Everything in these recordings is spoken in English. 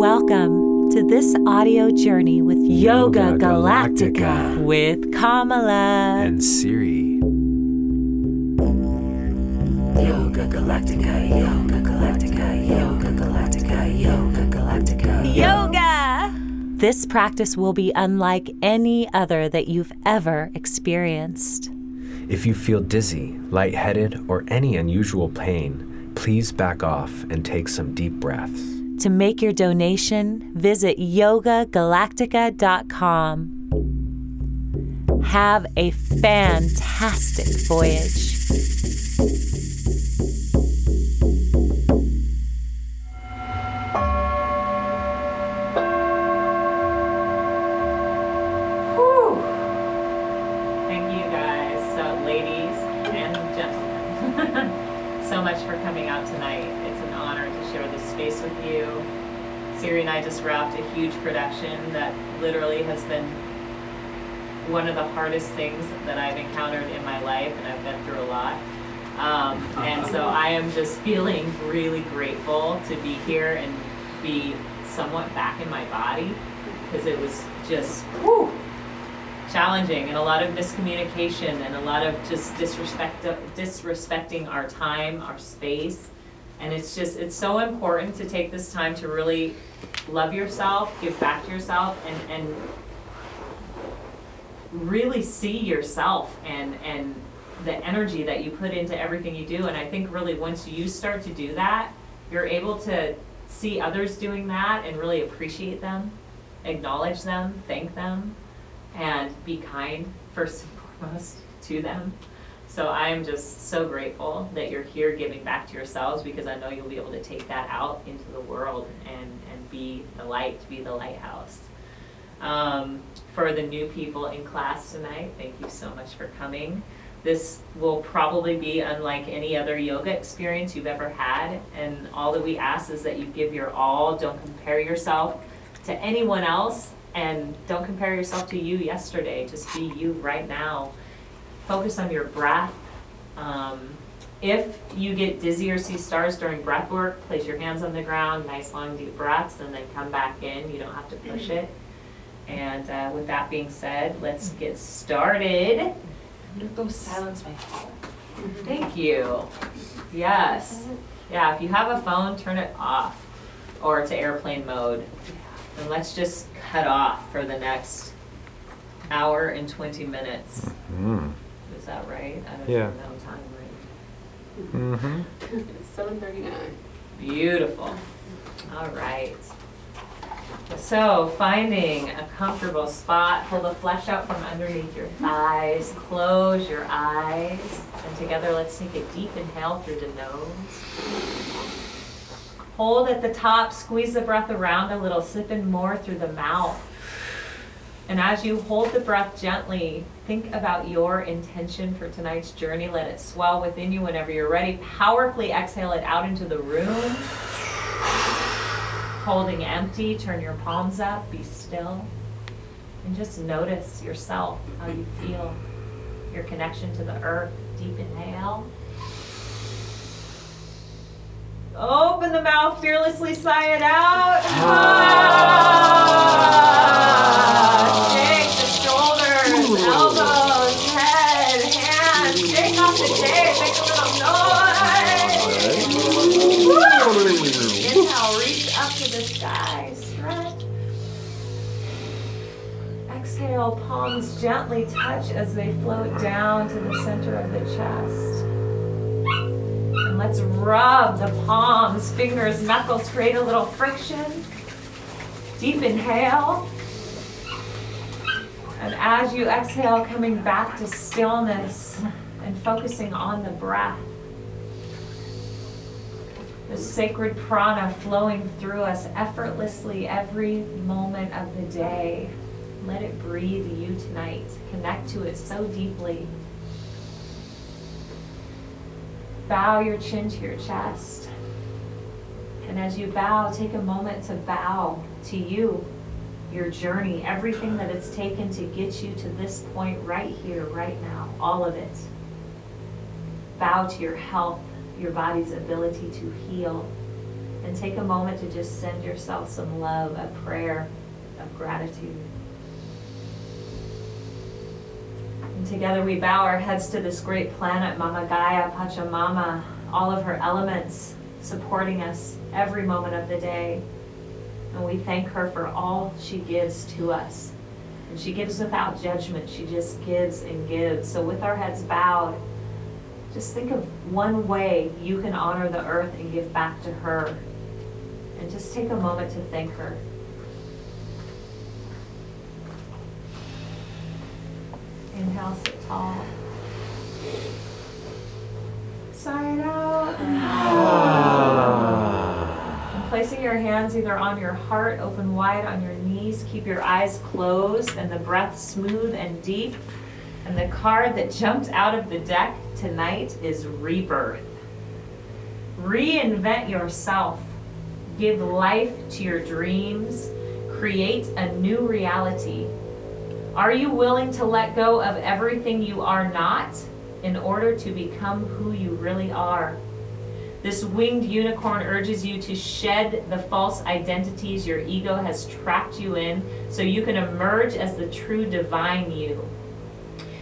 Welcome to this audio journey with Yoga, Yoga Galactica, Galactica. with Kamala. and Siri. Yoga Galactica, Yoga Galactica, Yoga Galactica, Yoga Galactica. Yoga! This practice will be unlike any other that you've ever experienced. If you feel dizzy, lightheaded, or any unusual pain, please back off and take some deep breaths. To make your donation, visit yogagalactica.com. Have a fantastic voyage. One of the hardest things that I've encountered in my life, and I've been through a lot. Um, and so I am just feeling really grateful to be here and be somewhat back in my body because it was just whew, challenging and a lot of miscommunication and a lot of just disrespect disrespecting our time, our space. And it's just it's so important to take this time to really love yourself, give back to yourself and and really see yourself and and the energy that you put into everything you do and I think really once you start to do that, you're able to see others doing that and really appreciate them, acknowledge them, thank them and be kind first and foremost to them. So I'm just so grateful that you're here giving back to yourselves because I know you'll be able to take that out into the world and, and be the light, be the lighthouse. Um, for the new people in class tonight, thank you so much for coming. This will probably be unlike any other yoga experience you've ever had, and all that we ask is that you give your all. Don't compare yourself to anyone else, and don't compare yourself to you yesterday. Just be you right now. Focus on your breath. Um, if you get dizzy or see stars during breath work, place your hands on the ground, nice long deep breaths, and then come back in. You don't have to push it. And uh, with that being said, let's get started. Go silence my phone. Thank you. Yes. Yeah, if you have a phone, turn it off or to airplane mode. And let's just cut off for the next hour and 20 minutes. Mm. Is that right? I don't Yeah. even know time right. Mm-hmm. It's seven thirty-nine. Beautiful. All right. So, finding a comfortable spot, pull the flesh out from underneath your thighs, close your eyes, and together let's take a deep inhale through the nose. Hold at the top, squeeze the breath around a little, sipping more through the mouth. And as you hold the breath gently, think about your intention for tonight's journey. Let it swell within you whenever you're ready. Powerfully exhale it out into the room. Holding empty, turn your palms up, be still. And just notice yourself, how you feel, your connection to the earth. Deep inhale. Open the mouth, fearlessly sigh it out. Ah. Exhale, palms gently touch as they float down to the center of the chest. And let's rub the palms, fingers, knuckles, create a little friction. Deep inhale. And as you exhale, coming back to stillness and focusing on the breath. The sacred prana flowing through us effortlessly every moment of the day. Let it breathe you tonight. Connect to it so deeply. Bow your chin to your chest. And as you bow, take a moment to bow to you, your journey, everything that it's taken to get you to this point right here, right now, all of it. Bow to your health, your body's ability to heal. And take a moment to just send yourself some love, a prayer of gratitude. And together we bow our heads to this great planet, Mama Gaia, Pachamama, all of her elements supporting us every moment of the day. And we thank her for all she gives to us. And she gives without judgment. She just gives and gives. So with our heads bowed, just think of one way you can honor the earth and give back to her. And just take a moment to thank her. Inhale, sit tall. Sigh it out. Ah. And placing your hands either on your heart, open wide on your knees, keep your eyes closed and the breath smooth and deep. And the card that jumped out of the deck tonight is Rebirth. Reinvent yourself, give life to your dreams, create a new reality. Are you willing to let go of everything you are not in order to become who you really are? This winged unicorn urges you to shed the false identities your ego has trapped you in so you can emerge as the true divine you.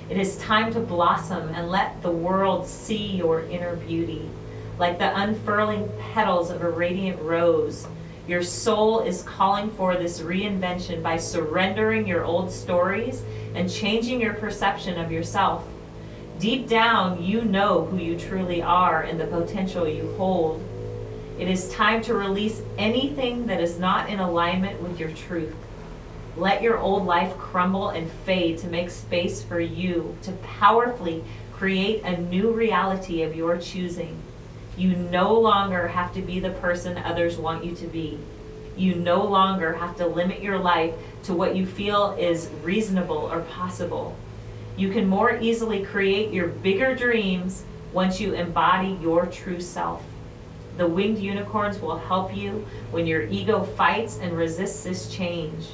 It is time to blossom and let the world see your inner beauty. Like the unfurling petals of a radiant rose, your soul is calling for this reinvention by surrendering your old stories and changing your perception of yourself. Deep down, you know who you truly are and the potential you hold. It is time to release anything that is not in alignment with your truth. Let your old life crumble and fade to make space for you to powerfully create a new reality of your choosing. You no longer have to be the person others want you to be. You no longer have to limit your life to what you feel is reasonable or possible. You can more easily create your bigger dreams once you embody your true self. The winged unicorns will help you when your ego fights and resists this change.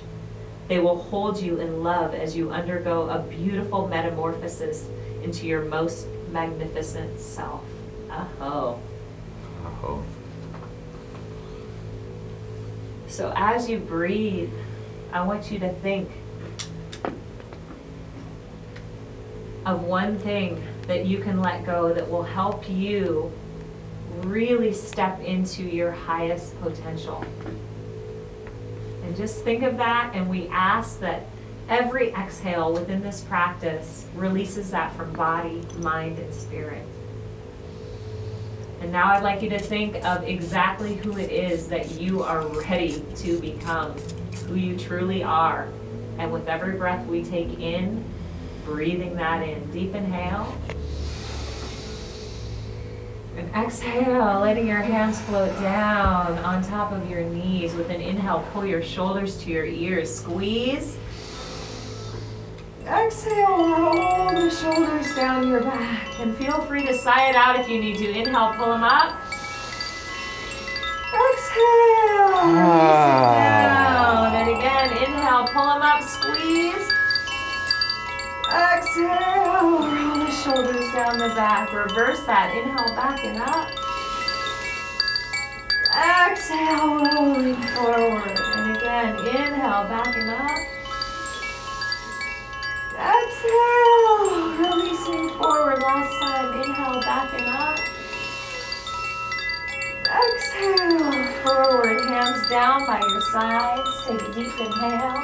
They will hold you in love as you undergo a beautiful metamorphosis into your most magnificent self. Aho. Oh. So as you breathe, I want you to think of one thing that you can let go that will help you really step into your highest potential. And just think of that, and we ask that every exhale within this practice releases that from body, mind, and spirit. And now I'd like you to think of exactly who it is that you are ready to become, who you truly are. And with every breath we take in, breathing that in. Deep inhale. And exhale, letting your hands float down on top of your knees. With an inhale, pull your shoulders to your ears. Squeeze. Exhale, roll the shoulders down your back. And feel free to sigh it out if you need to. Inhale, pull them up. Exhale, release it ah. down. And again, inhale, pull them up, squeeze. Exhale, roll the shoulders down the back. Reverse that. Inhale, back and up. Exhale, rolling forward. And again, inhale, back and up. Exhale, releasing forward. Last time, inhale, back and up. Exhale, forward, hands down by your sides. Take a deep inhale.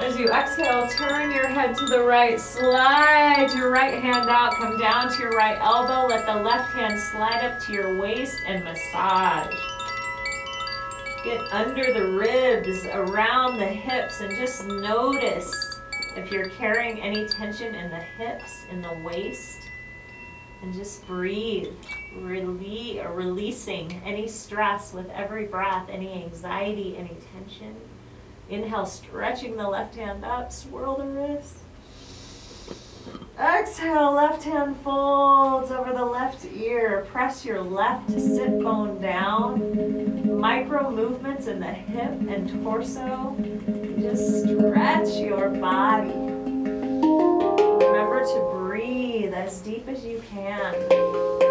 As you exhale, turn your head to the right, slide your right hand out, come down to your right elbow, let the left hand slide up to your waist and massage. Get under the ribs, around the hips, and just notice if you're carrying any tension in the hips, in the waist. And just breathe, rele- releasing any stress with every breath, any anxiety, any tension. Inhale, stretching the left hand up, swirl the wrist. Exhale, left hand folds over the left ear. Press your left sit bone down. Micro movements in the hip and torso. Just stretch your body. Remember to breathe as deep as you can.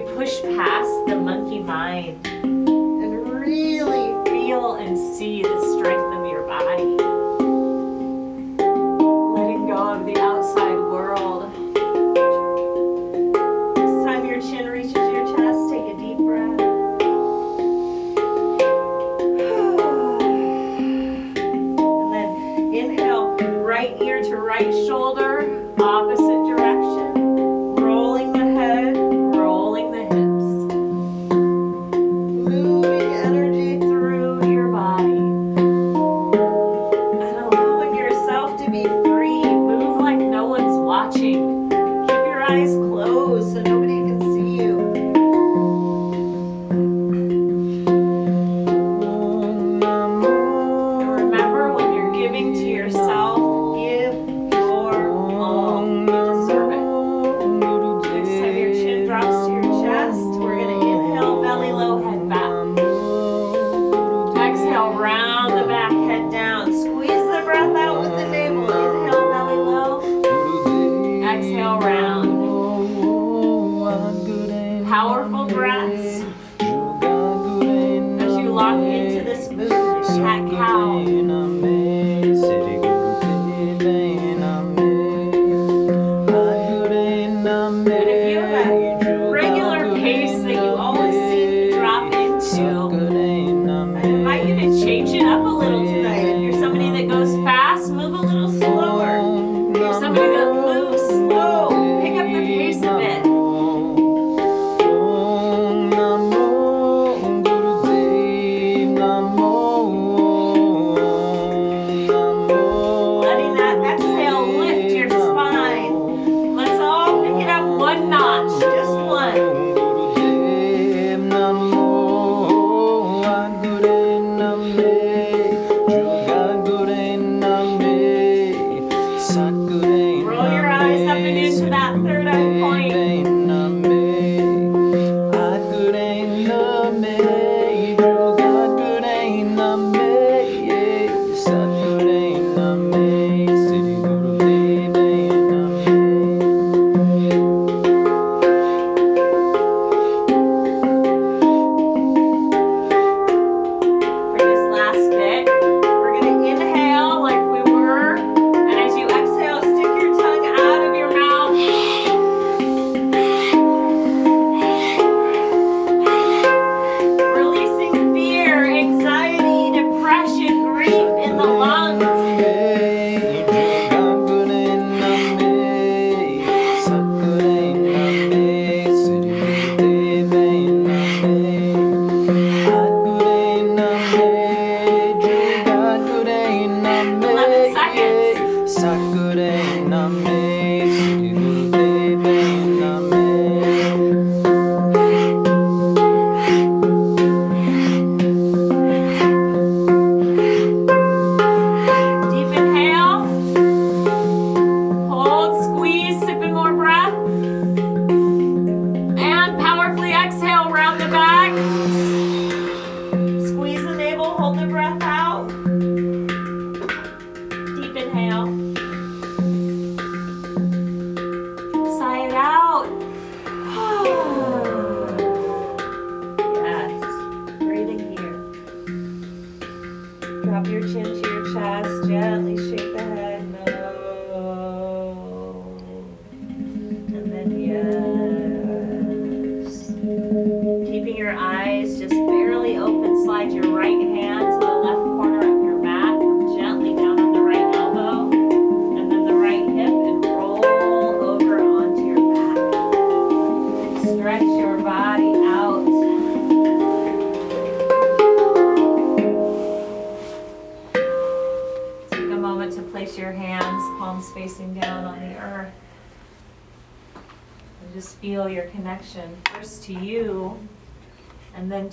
push past the monkey mind and really feel and see this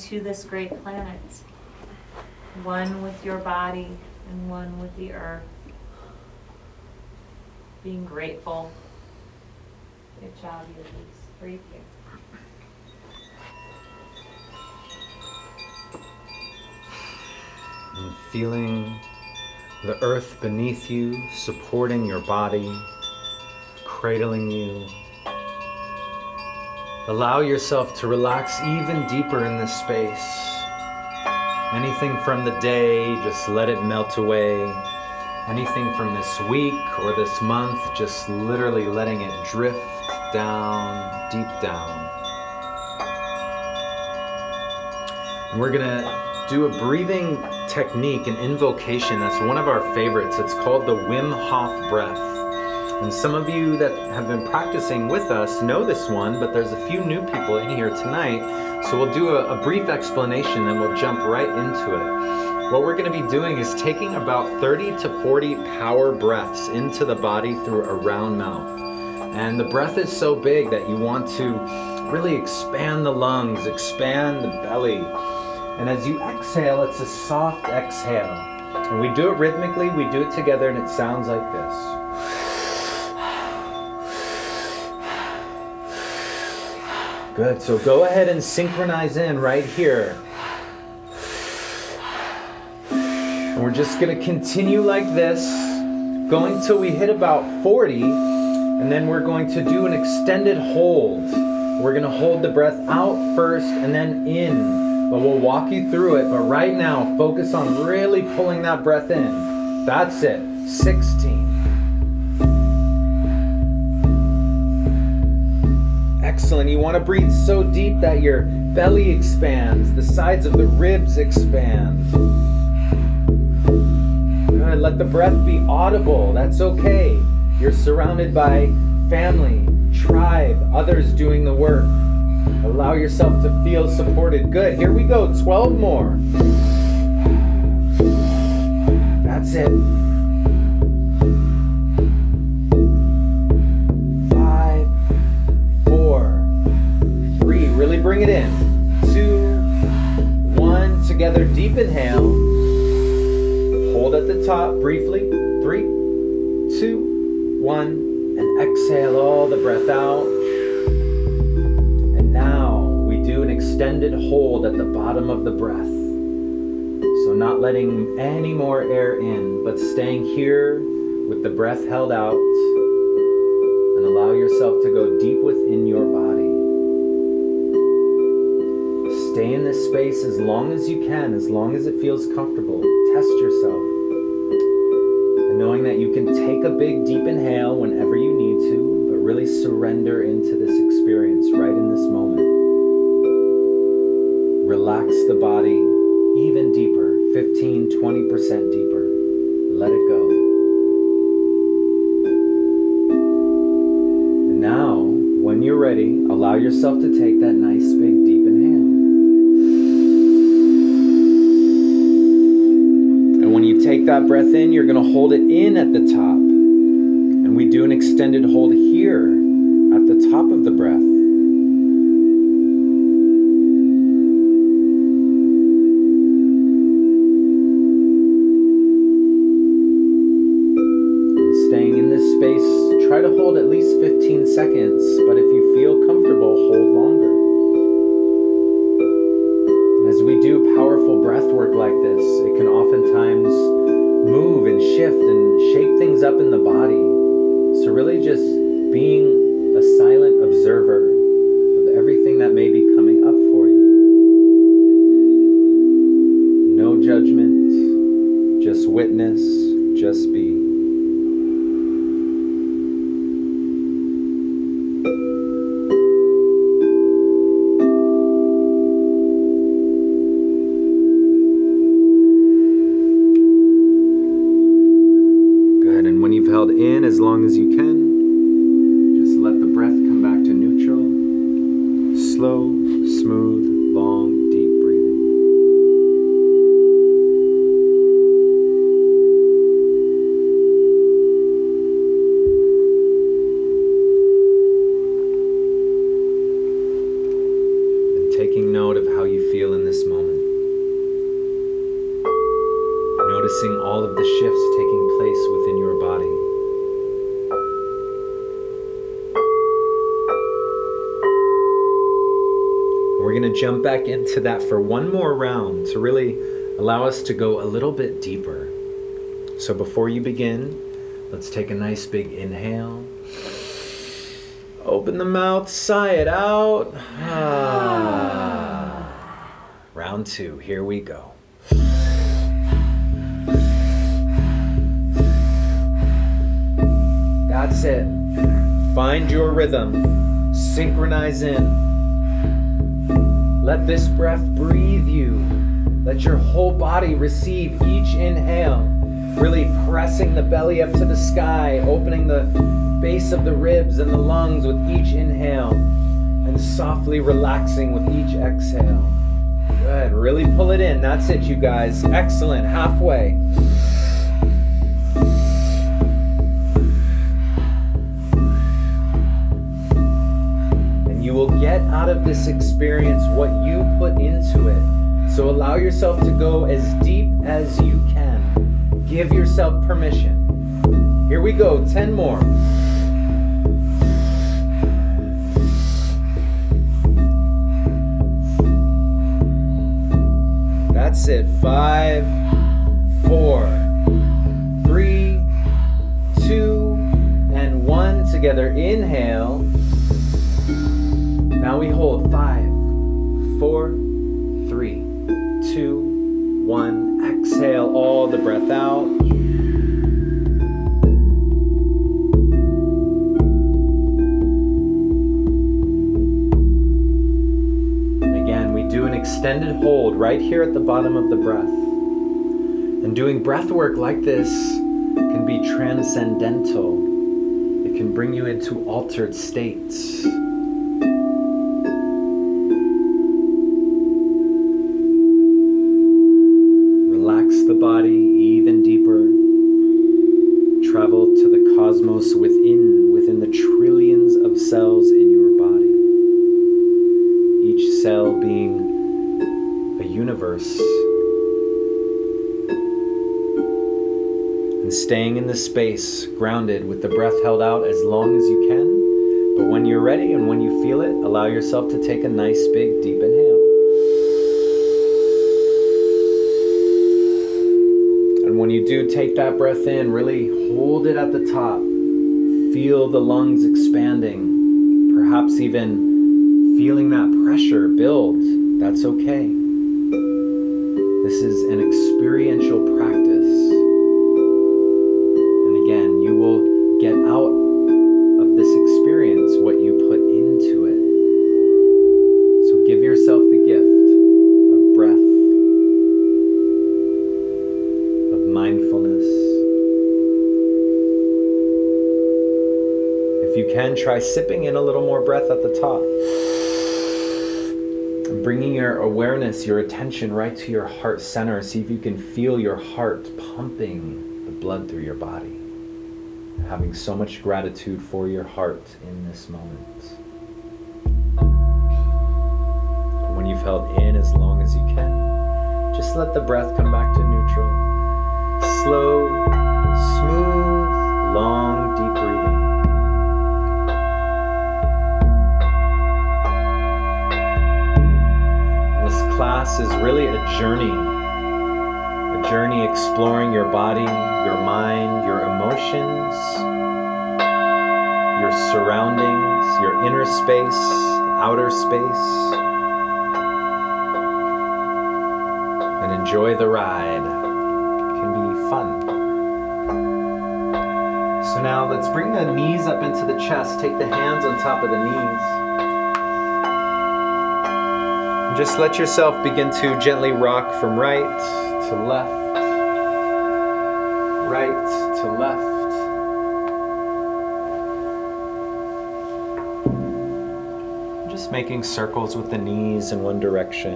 to this great planet. One with your body and one with the earth. Being grateful. Good job, yogis. Breathe here. and feeling the earth beneath you supporting your body, cradling you. Allow yourself to relax even deeper in this space. Anything from the day, just let it melt away. Anything from this week or this month, just literally letting it drift down, deep down. And we're gonna do a breathing technique, an invocation that's one of our favorites. It's called the Wim Hof breath. And some of you that have been practicing with us know this one, but there's a few new people in here tonight. So we'll do a, a brief explanation, then we'll jump right into it. What we're going to be doing is taking about 30 to 40 power breaths into the body through a round mouth. And the breath is so big that you want to really expand the lungs, expand the belly. And as you exhale, it's a soft exhale. And we do it rhythmically, we do it together, and it sounds like this. Good. So go ahead and synchronize in right here. And we're just going to continue like this, going till we hit about 40, and then we're going to do an extended hold. We're going to hold the breath out first and then in. But we'll walk you through it. But right now, focus on really pulling that breath in. That's it. 16. Excellent. You want to breathe so deep that your belly expands, the sides of the ribs expand. Good. Let the breath be audible. That's okay. You're surrounded by family, tribe, others doing the work. Allow yourself to feel supported. Good. Here we go. 12 more. That's it. Bring it in. Two, one. Together. Deep inhale. Hold at the top briefly. Three, two, one. And exhale all the breath out. And now we do an extended hold at the bottom of the breath. So, not letting any more air in, but staying here with the breath held out. And allow yourself to go deep within your body. Stay in this space as long as you can, as long as it feels comfortable. Test yourself. And knowing that you can take a big, deep inhale whenever you need to, but really surrender into this experience right in this moment. Relax the body even deeper 15, 20% deeper. Let it go. And now, when you're ready, allow yourself to take that nice, big, take that breath in, you're going to hold it in at the top. And we do an extended hold here at the top of the breath. Into that for one more round to really allow us to go a little bit deeper. So before you begin, let's take a nice big inhale. Open the mouth, sigh it out. Ah. Round two, here we go. That's it. Find your rhythm. Synchronize in. Let this breath breathe you. Let your whole body receive each inhale, really pressing the belly up to the sky, opening the base of the ribs and the lungs with each inhale, and softly relaxing with each exhale. Good. Really pull it in. That's it, you guys. Excellent. Halfway. Will get out of this experience what you put into it. So allow yourself to go as deep as you can. Give yourself permission. Here we go. 10 more. That's it. Five, four, three, two, and one. Together. Inhale. Now we hold. Five, four, three, two, one. Exhale all the breath out. Again, we do an extended hold right here at the bottom of the breath. And doing breath work like this can be transcendental. It can bring you into altered states. Space, grounded with the breath held out as long as you can. But when you're ready and when you feel it, allow yourself to take a nice, big, deep inhale. And when you do take that breath in, really hold it at the top. Feel the lungs expanding, perhaps even feeling that pressure build. That's okay. This is an experiential practice. Try sipping in a little more breath at the top. Bringing your awareness, your attention right to your heart center. See if you can feel your heart pumping the blood through your body. Having so much gratitude for your heart in this moment. When you've held in as long as you can, just let the breath come back to neutral. Slow, smooth, long, class is really a journey. A journey exploring your body, your mind, your emotions, your surroundings, your inner space, outer space. And enjoy the ride. It can be fun. So now let's bring the knees up into the chest. Take the hands on top of the knees. Just let yourself begin to gently rock from right to left, right to left. Just making circles with the knees in one direction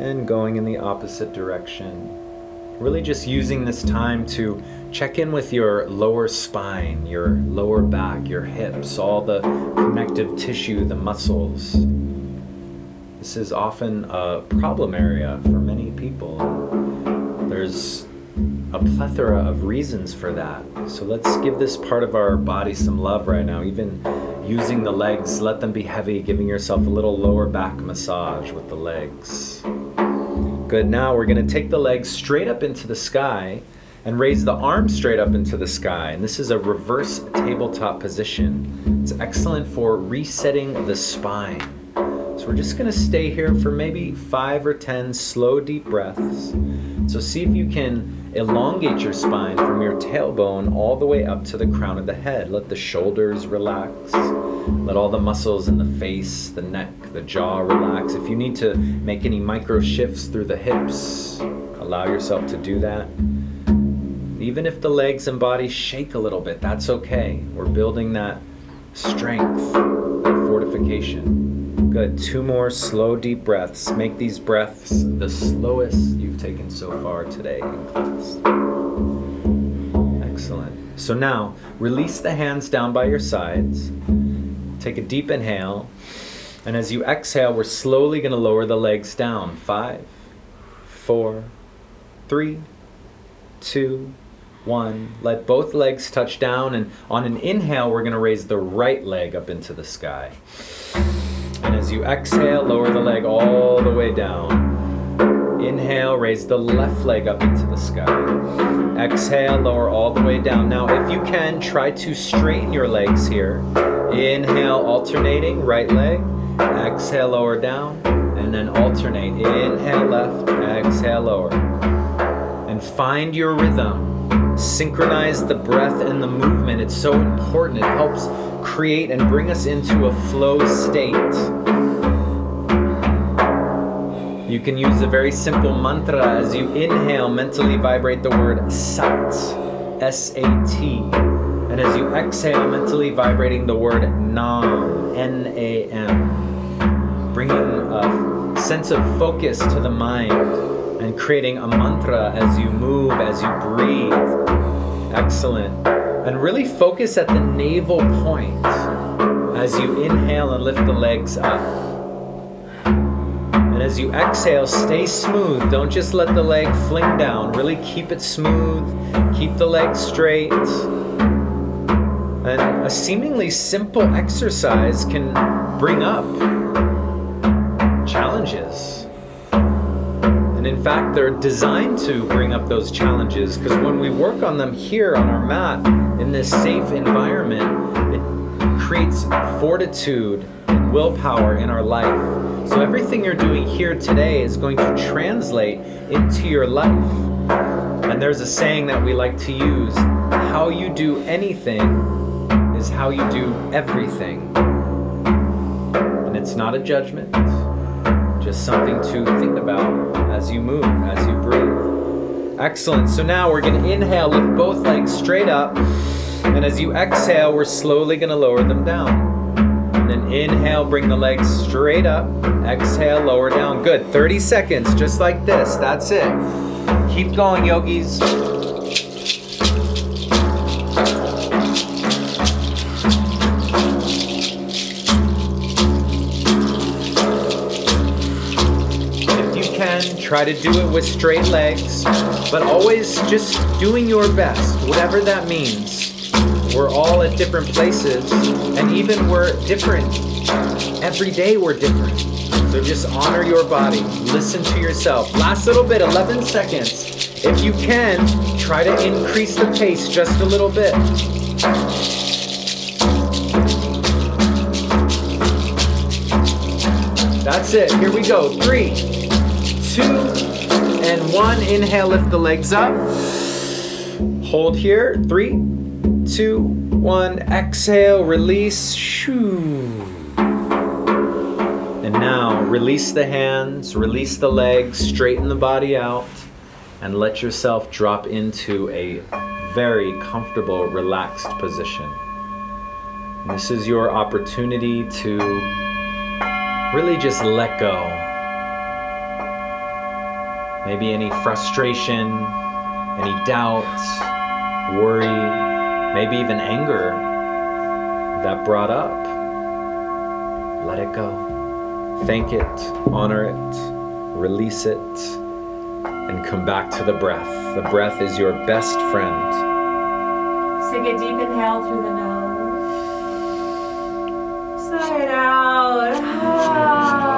and going in the opposite direction. Really just using this time to check in with your lower spine, your lower back, your hips, all the connective tissue, the muscles. This is often a problem area for many people. There's a plethora of reasons for that. So let's give this part of our body some love right now. Even using the legs, let them be heavy, giving yourself a little lower back massage with the legs. Good. Now we're going to take the legs straight up into the sky and raise the arms straight up into the sky. And this is a reverse tabletop position. It's excellent for resetting the spine. So we're just to stay here for maybe five or 10 slow, deep breaths. So see if you can elongate your spine from your tailbone all the way up to the crown of the head. Let the shoulders relax. Let all the muscles in the face, the neck, the jaw relax. If you need to make any micro shifts through the hips, allow yourself to do that. Even if the legs and body shake a little bit, that's okay. We're building that strength, that fortification. Good. Two more slow, deep breaths. Make these breaths the slowest you've taken so far today in class. Excellent. So now, release the hands down by your sides. Take a deep inhale. And as you exhale, we're slowly going to lower the legs down. Five, four, three, two, one. Let both legs touch down, and on an inhale, we're going to raise the right leg up into the sky. And as you exhale, lower the leg all the way down. Inhale, raise the left leg up into the sky. Exhale, lower all the way down. Now, if you can, try to straighten your legs here. Inhale, alternating, right leg. Exhale, lower down. And then alternate. Inhale, left. Exhale, lower. And find your rhythm synchronize the breath and the movement. It's so important. It helps create and bring us into a flow state. You can use a very simple mantra as you inhale, mentally vibrate the word Sat, S A T. And as you exhale, mentally vibrating the word Nam, N A M. Bringing a sense of focus to the mind and creating a mantra as you move, as you breathe. Excellent. And really focus at the navel point as you inhale and lift the legs up. And as you exhale, stay smooth. Don't just let the leg fling down. Really keep it smooth. Keep the leg straight. And a seemingly simple exercise can bring up challenges and in fact, they're designed to bring up those challenges because when we work on them here on our mat in this safe environment, it creates fortitude and willpower in our life. So everything you're doing here today is going to translate into your life. And there's a saying that we like to use how you do anything is how you do everything. And it's not a judgment just something to think about as you move, as you breathe. Excellent. So now we're going to inhale, lift both legs straight up. And as you exhale, we're slowly going to lower them down. And then inhale, bring the legs straight up. Exhale, lower down. Good. 30 seconds, just like this. That's it. Keep going, yogis. Try to do it with straight legs, but always just doing your best, whatever that means. We're all at different places, and even we're different. Every day we're different. So just honor your body, listen to yourself. Last little bit, 11 seconds. If you can, try to increase the pace just a little bit. That's it. Here we go. Three, two, and one. Inhale, lift the legs up. Hold here. Three, two, one. Exhale, release. Shoo. And now release the hands, release the legs, straighten the body out, and let yourself drop into a very comfortable, relaxed position. This is your opportunity to really just let go Maybe any frustration, any doubt, worry, maybe even anger that brought up. Let it go. Thank it, honor it, release it, and come back to the breath. The breath is your best friend. Take a deep inhale through the nose. Sigh it out. Ah.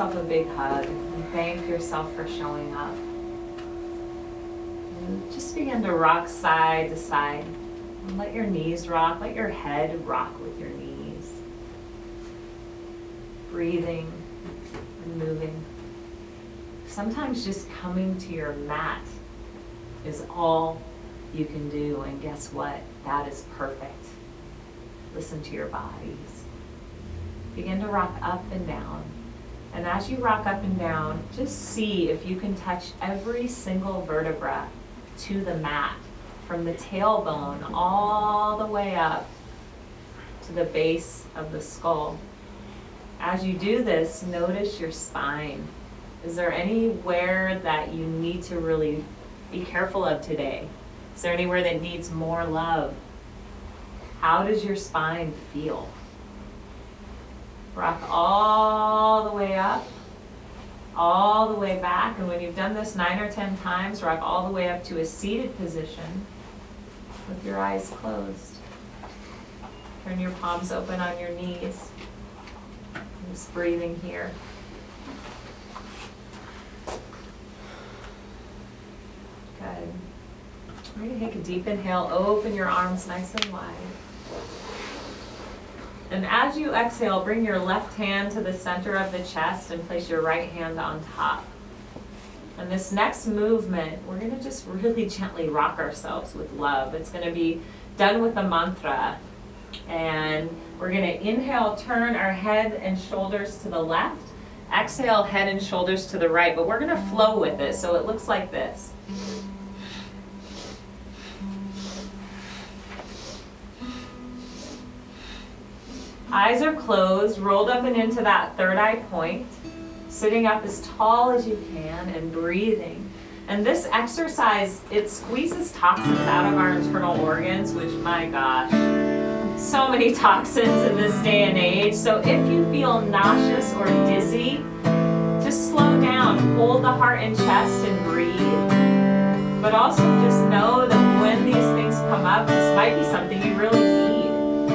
Yourself a big hug thank yourself for showing up. And just begin to rock side to side. Let your knees rock, let your head rock with your knees. Breathing and moving. Sometimes just coming to your mat is all you can do, and guess what? That is perfect. Listen to your bodies. Begin to rock up and down. And as you rock up and down, just see if you can touch every single vertebra to the mat, from the tailbone all the way up to the base of the skull. As you do this, notice your spine. Is there anywhere that you need to really be careful of today? Is there anywhere that needs more love? How does your spine feel? Rock all the way up, all the way back, and when you've done this nine or ten times, rock all the way up to a seated position with your eyes closed. Turn your palms open on your knees. Just breathing here. Good. We're gonna take a deep inhale, open your arms nice and wide. And as you exhale, bring your left hand to the center of the chest and place your right hand on top. And this next movement, we're gonna just really gently rock ourselves with love. It's gonna be done with a mantra. And we're gonna inhale, turn our head and shoulders to the left. Exhale, head and shoulders to the right, but we're gonna flow with it, so it looks like this. Eyes are closed, rolled up and into that third eye point, sitting up as tall as you can and breathing. And this exercise, it squeezes toxins out of our internal organs, which, my gosh, so many toxins in this day and age. So if you feel nauseous or dizzy, just slow down, hold the heart and chest and breathe. But also just know that when these things come up, this might be something you really.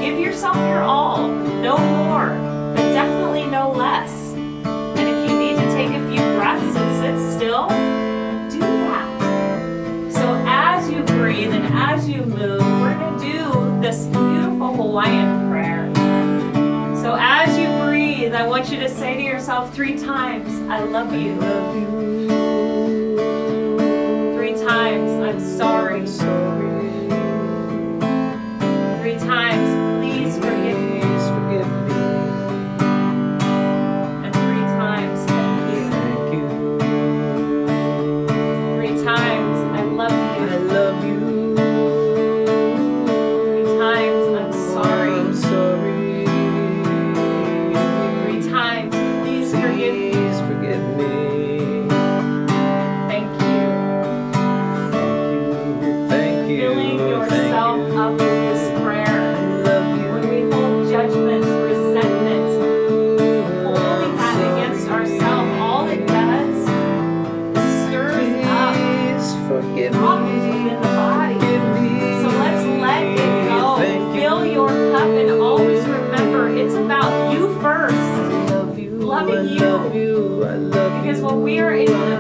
Give yourself your all, no more, but definitely no less. And if you need to take a few breaths and sit still, do that. So as you breathe and as you move, we're going to do this beautiful Hawaiian prayer. So as you breathe, I want you to say to yourself three times, I love you. love you Three times, I'm sorry. Three times, Because when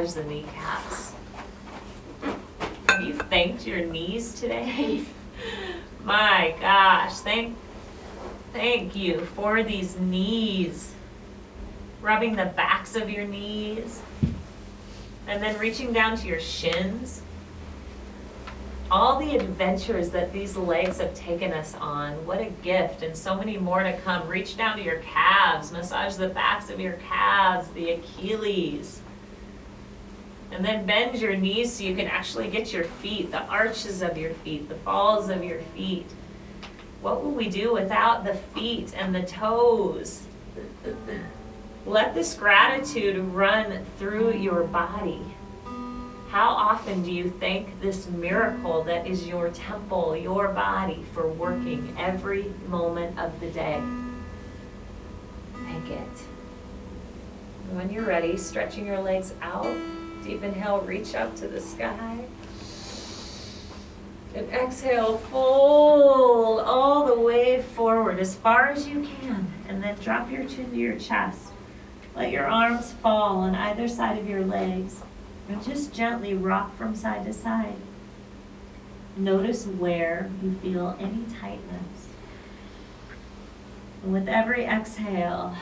massage the kneecaps. Have you thanked your knees today? My gosh, thank thank you for these knees. Rubbing the backs of your knees. And then reaching down to your shins. All the adventures that these legs have taken us on. What a gift, and so many more to come. Reach down to your calves, massage the backs of your calves, the Achilles. And then bend your knees so you can actually get your feet, the arches of your feet, the balls of your feet. What will we do without the feet and the toes? Let this gratitude run through your body. How often do you thank this miracle that is your temple, your body, for working every moment of the day? Thank it. When you're ready, stretching your legs out, deep inhale, reach up to the sky. And exhale, fold all the way forward as far as you can, and then drop your chin to your chest. Let your arms fall on either side of your legs, and just gently rock from side to side. Notice where you feel any tightness. And with every exhale,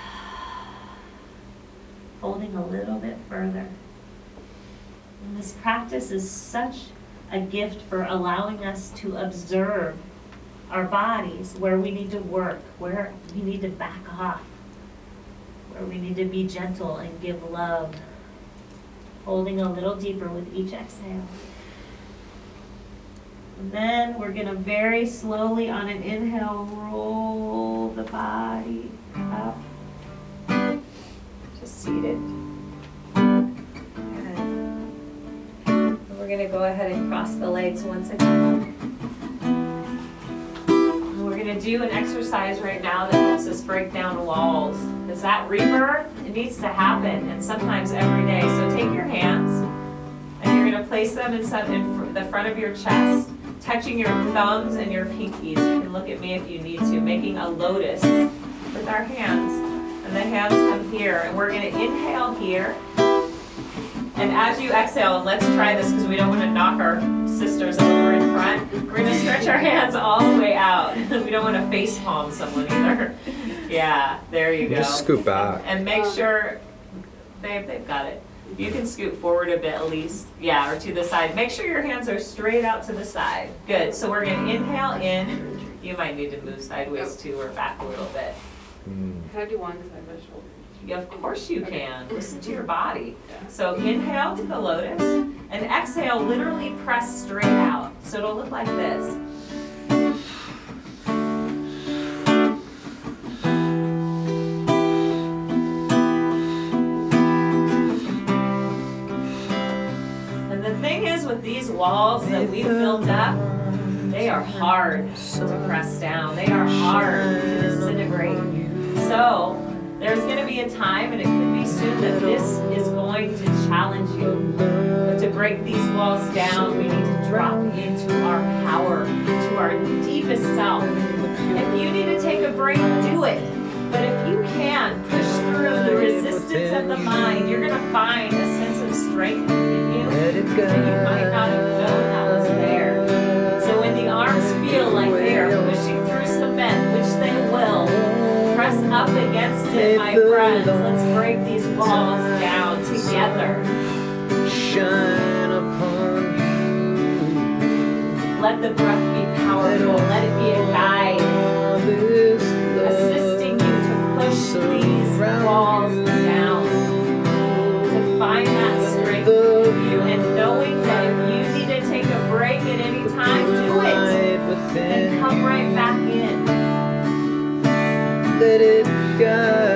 folding a little bit further. This practice is such a gift for allowing us to observe our bodies, where we need to work, where we need to back off, where we need to be gentle and give love. Holding a little deeper with each exhale. And then we're going to very slowly on an inhale roll the body up. Just seated. We're going to go ahead and cross the legs once again. And We're going to do an exercise right now that helps us break down walls. Because that rebirth, it needs to happen, and sometimes every day. So take your hands, and you're going to place them in, some, in the front of your chest, touching your thumbs and your pinkies. You can look at me if you need to, making a lotus with our hands. And the hands come here, and we're going to inhale here. And as you exhale, let's try this because we don't want to knock our sisters over in front. We're going to stretch our hands all the way out. we don't want to face palm someone either. Yeah, there you go. Just scoop back. And make sure, babe, they've got it. You can scoot forward a bit at least. Yeah, or to the side. Make sure your hands are straight out to the side. Good. So we're going to inhale in. You might need to move sideways too or back a little bit. Mm. Can I do one because I have my shoulder? Yeah, of course you can. Listen to your body. So inhale to the lotus and exhale, literally press straight out. So it'll look like this. And the thing is with these walls that we've built up, they are hard to press down. They are hard to disintegrate. So There's going to be a time, and it could be soon, that this is going to challenge you. But to break these walls down, we need to drop into our power, to our deepest self. If you need to take a break, do it. But if you can, push through the resistance of the mind, you're going to find a sense of strength in you that you might not have known up against it, my friends. Let's break these walls down together. Shine upon you. Let the breath be powerful. Let it be a guide, assisting you to push these walls Let it guide,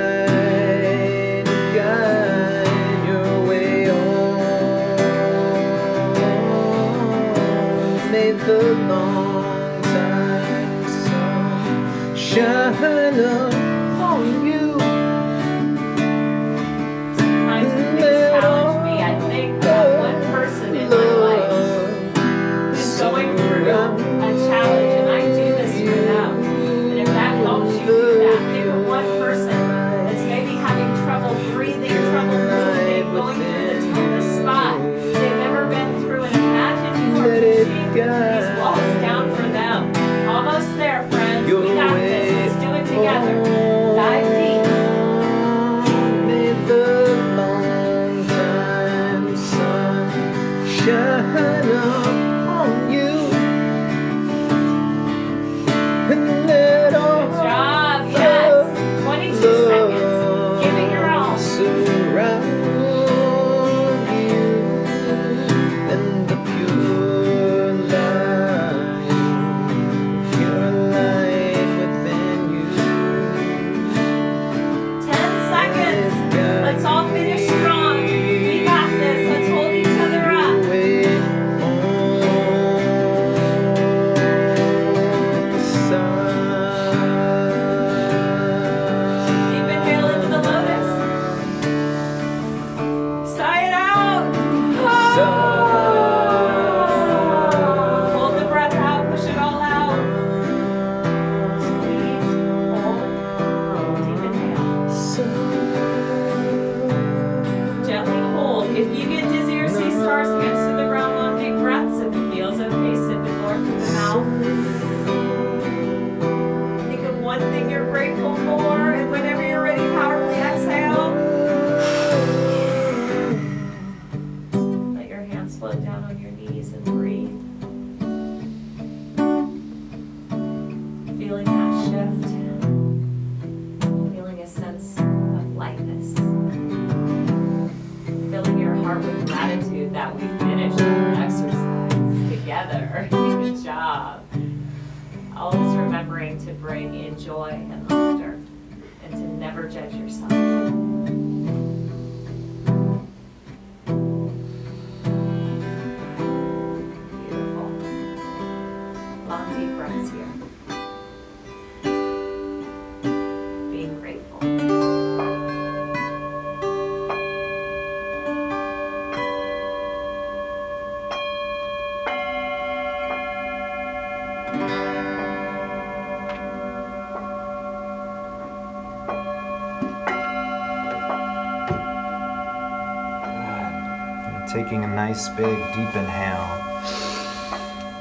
taking a nice big deep inhale.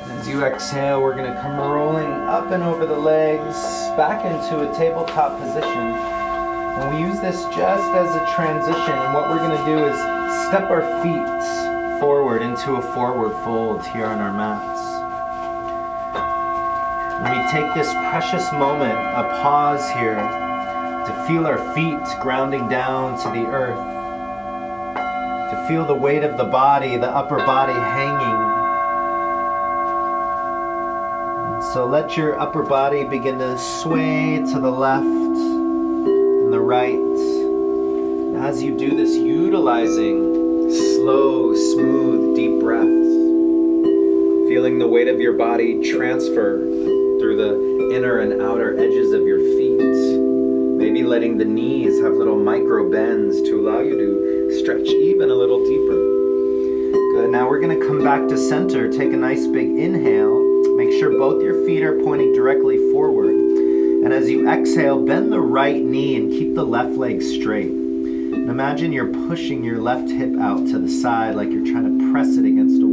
As you exhale, we're going to come rolling up and over the legs back into a tabletop position. And we use this just as a transition. And what we're going to do is step our feet forward into a forward fold here on our mats. And we take this precious moment, a pause here, to feel our feet grounding down to the earth feel the weight of the body, the upper body hanging. So let your upper body begin to sway to the left and the right. As you do this, utilizing slow, smooth, deep breaths, feeling the weight of your body transfer through the inner and outer edges of your feet, Maybe letting the knees have little micro bends to allow you to stretch even a little deeper. Good. Now we're going to come back to center. Take a nice big inhale. Make sure both your feet are pointing directly forward. And as you exhale, bend the right knee and keep the left leg straight. And imagine you're pushing your left hip out to the side like you're trying to press it against a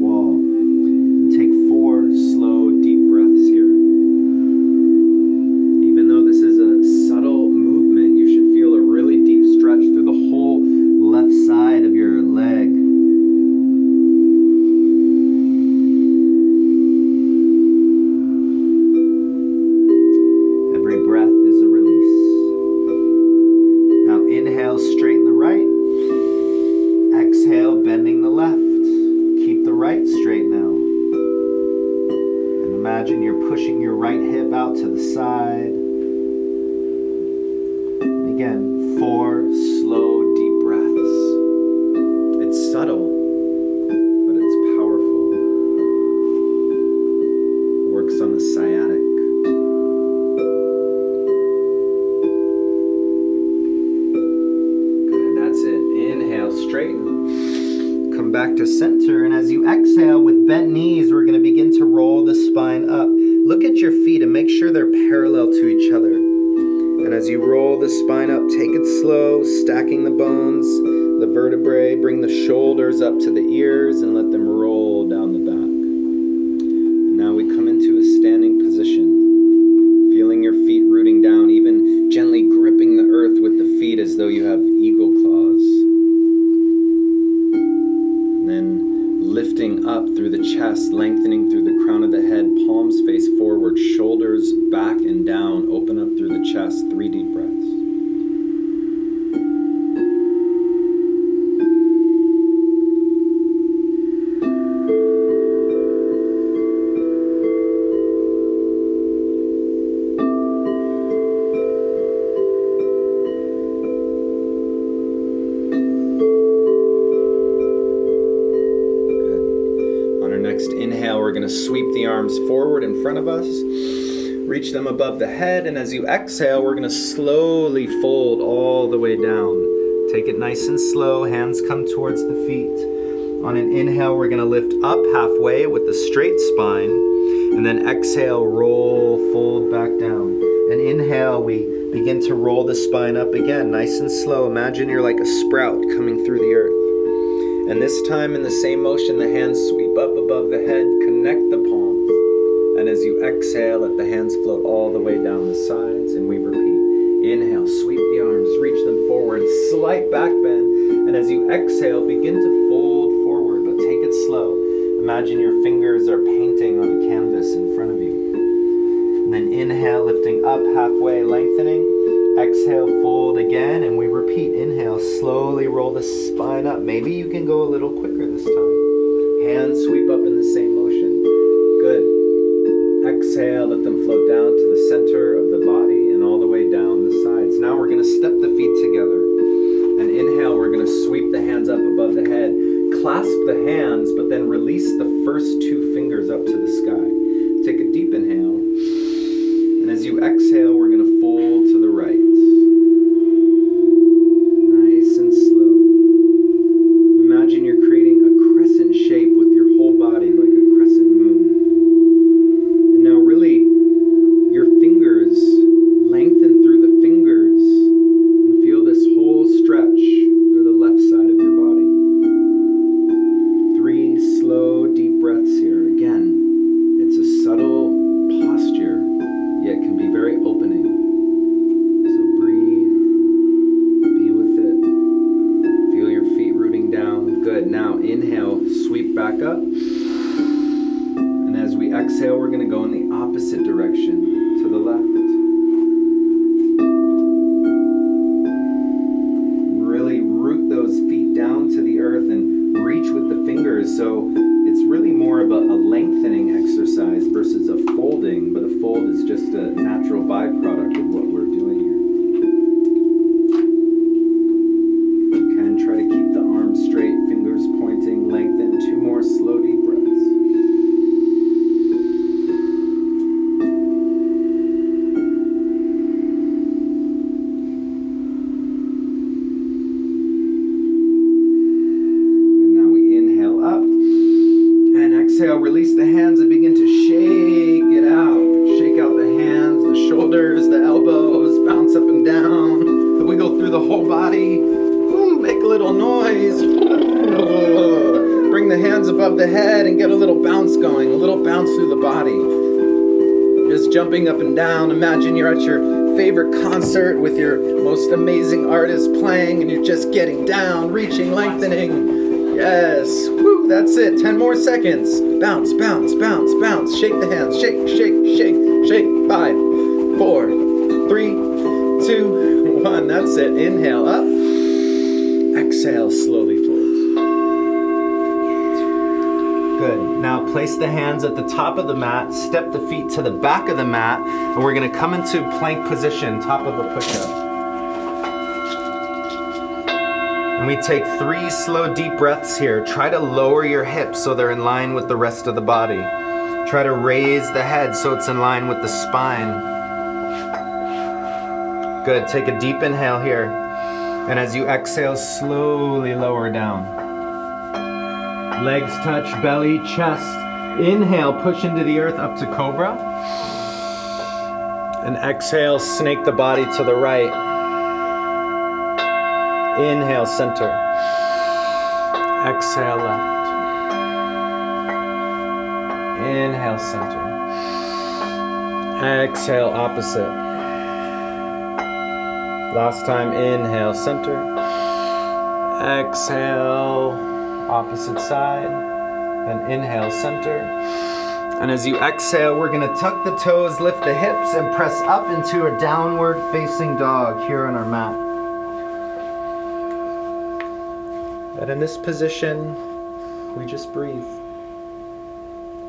exhale, we're going to slowly fold all the way down. Take it nice and slow, hands come towards the feet. On an inhale, we're going to lift up halfway with the straight spine, and then exhale, roll, fold back down. And inhale, we begin to roll the spine up again, nice and slow. Imagine you're like a sprout coming through the earth. And this time, in the same motion, the hands sweep up above the head, connect the palms. And as you exhale, let the hands float all the way down the sides, and we repeat. Inhale, sweep the arms, reach them forward, slight back bend. And as you exhale, begin to fold forward, but take it slow. Imagine your fingers are painting on a canvas in front of you. And then inhale, lifting up halfway, lengthening. Exhale, fold again, and we repeat. Inhale, slowly roll the spine up. Maybe you can go a little quicker this time. Hands sweep up in the same motion. Good. Exhale, let them float down to the center of way down the sides. Now we're going to step the feet together. And inhale, we're going to sweep the hands up above the head. Clasp the hands, but then release the first two fingers up to the sky. Take a deep inhale. And as you exhale, we're going to to the mat, step the feet to the back of the mat, and we're gonna come into plank position, top of a push up. And we take three slow, deep breaths here. Try to lower your hips so they're in line with the rest of the body. Try to raise the head so it's in line with the spine. Good. Take a deep inhale here. And as you exhale, slowly lower down. Legs touch, belly, chest. Inhale, push into the earth up to cobra. And exhale, snake the body to the right. Inhale, center. Exhale, left. Inhale, center. Exhale, opposite. Last time, inhale, center. Exhale, opposite side. Then inhale, center. And as you exhale, we're gonna tuck the toes, lift the hips, and press up into a downward facing dog here on our mat. And in this position, we just breathe.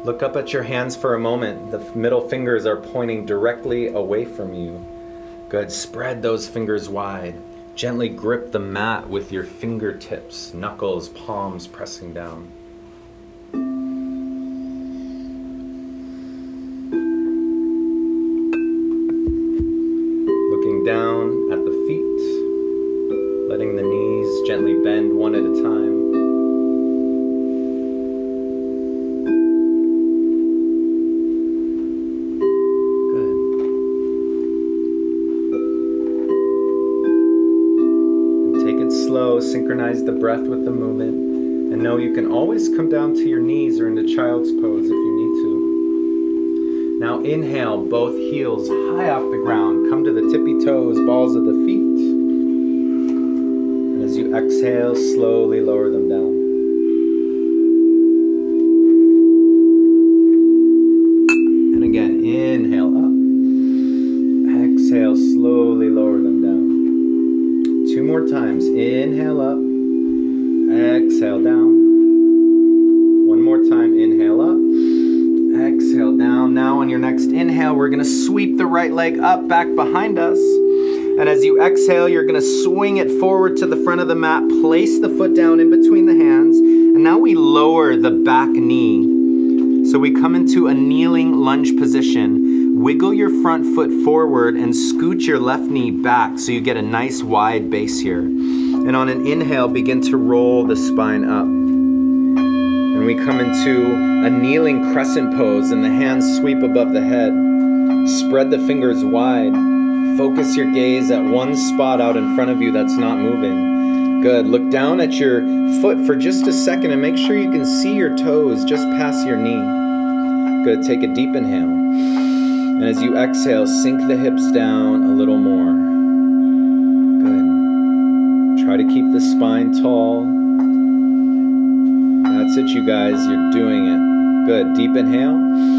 Look up at your hands for a moment. The middle fingers are pointing directly away from you. Good. Spread those fingers wide. Gently grip the mat with your fingertips, knuckles, palms pressing down. Come down to your knees or into child's pose if you need to. Now inhale, both heels high off the ground. Come to the tippy toes, balls of the feet. And as you exhale, slowly lower them down. We're to sweep the right leg up back behind us. And as you exhale, you're to swing it forward to the front of the mat. Place the foot down in between the hands. And now we lower the back knee. So we come into a kneeling lunge position. Wiggle your front foot forward and scoot your left knee back so you get a nice wide base here. And on an inhale, begin to roll the spine up. And we come into a kneeling crescent pose, and the hands sweep above the head. Spread the fingers wide. Focus your gaze at one spot out in front of you that's not moving. Good. Look down at your foot for just a second and make sure you can see your toes just past your knee. Good. Take a deep inhale. And as you exhale, sink the hips down a little more. Good. Try to keep the spine tall. That's it, you guys. You're doing it. Good. Deep inhale.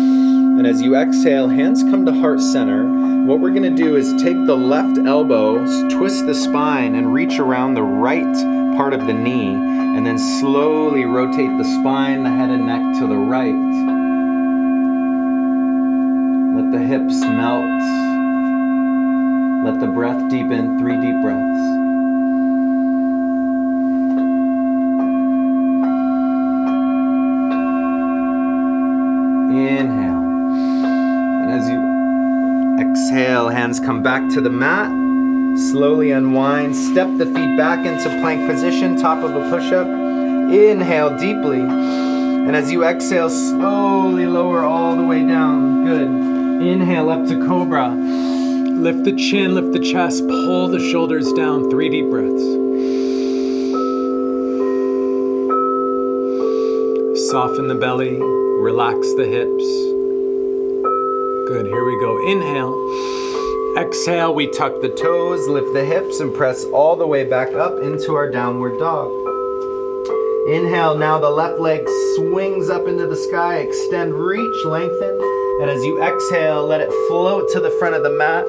And as you exhale, hands come to heart center. What we're going to do is take the left elbow, twist the spine, and reach around the right part of the knee, and then slowly rotate the spine, the head, and neck to the right. Let the hips melt. Let the breath deepen. Three deep breaths. Inhale. And as you exhale, hands come back to the mat. Slowly unwind. Step the feet back into plank position, top of a push up. Inhale deeply. And as you exhale, slowly lower all the way down. Good. Inhale up to cobra. Lift the chin, lift the chest, pull the shoulders down. Three deep breaths. Soften the belly, relax the hips. Good, here we go. Inhale. Exhale, we tuck the toes, lift the hips, and press all the way back up into our downward dog. Inhale, now the left leg swings up into the sky. Extend, reach, lengthen. And as you exhale, let it float to the front of the mat.